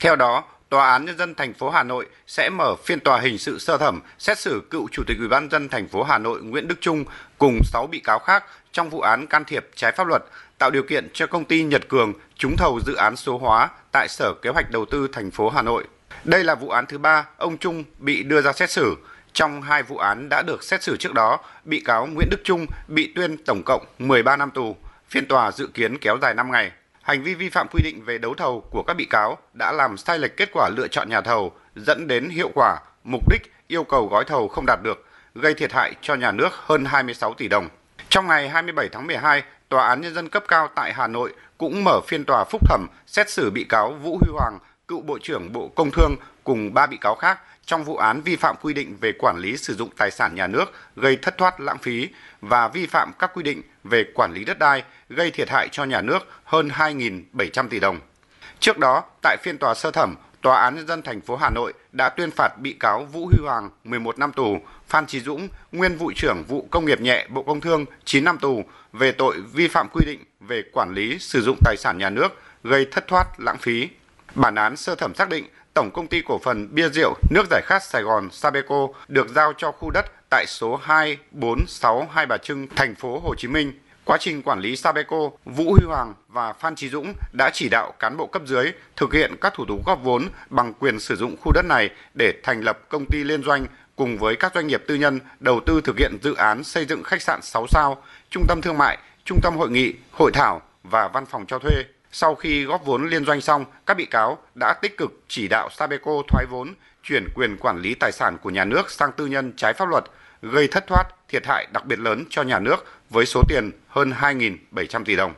Theo đó, Tòa án nhân dân thành phố Hà Nội sẽ mở phiên tòa hình sự sơ thẩm xét xử cựu Chủ tịch Ủy ban dân thành phố Hà Nội Nguyễn Đức Trung cùng 6 bị cáo khác trong vụ án can thiệp trái pháp luật, tạo điều kiện cho công ty Nhật Cường trúng thầu dự án số hóa tại Sở Kế hoạch Đầu tư thành phố Hà Nội. Đây là vụ án thứ ba ông Trung bị đưa ra xét xử. Trong hai vụ án đã được xét xử trước đó, bị cáo Nguyễn Đức Trung bị tuyên tổng cộng 13 năm tù. Phiên tòa dự kiến kéo dài 5 ngày. Hành vi vi phạm quy định về đấu thầu của các bị cáo đã làm sai lệch kết quả lựa chọn nhà thầu, dẫn đến hiệu quả, mục đích yêu cầu gói thầu không đạt được, gây thiệt hại cho nhà nước hơn 26 tỷ đồng. Trong ngày 27 tháng 12, Tòa án Nhân dân cấp cao tại Hà Nội cũng mở phiên tòa phúc thẩm xét xử bị cáo Vũ Huy Hoàng, cựu Bộ trưởng Bộ Công Thương cùng ba bị cáo khác trong vụ án vi phạm quy định về quản lý sử dụng tài sản nhà nước gây thất thoát lãng phí và vi phạm các quy định về quản lý đất đai gây thiệt hại cho nhà nước hơn 2.700 tỷ đồng. Trước đó, tại phiên tòa sơ thẩm, Tòa án nhân dân thành phố Hà Nội đã tuyên phạt bị cáo Vũ Huy Hoàng 11 năm tù, Phan Trí Dũng, nguyên vụ trưởng vụ công nghiệp nhẹ Bộ Công Thương 9 năm tù về tội vi phạm quy định về quản lý sử dụng tài sản nhà nước gây thất thoát lãng phí. Bản án sơ thẩm xác định Tổng công ty cổ phần bia rượu nước giải khát Sài Gòn Sabeco được giao cho khu đất tại số 246 Hai Bà Trưng, thành phố Hồ Chí Minh. Quá trình quản lý Sabeco, Vũ Huy Hoàng và Phan Trí Dũng đã chỉ đạo cán bộ cấp dưới thực hiện các thủ tục góp vốn bằng quyền sử dụng khu đất này để thành lập công ty liên doanh cùng với các doanh nghiệp tư nhân đầu tư thực hiện dự án xây dựng khách sạn 6 sao, trung tâm thương mại, trung tâm hội nghị, hội thảo và văn phòng cho thuê. Sau khi góp vốn liên doanh xong, các bị cáo đã tích cực chỉ đạo Sabeco thoái vốn, chuyển quyền quản lý tài sản của nhà nước sang tư nhân trái pháp luật, gây thất thoát, thiệt hại đặc biệt lớn cho nhà nước với số tiền hơn 2.700 tỷ đồng.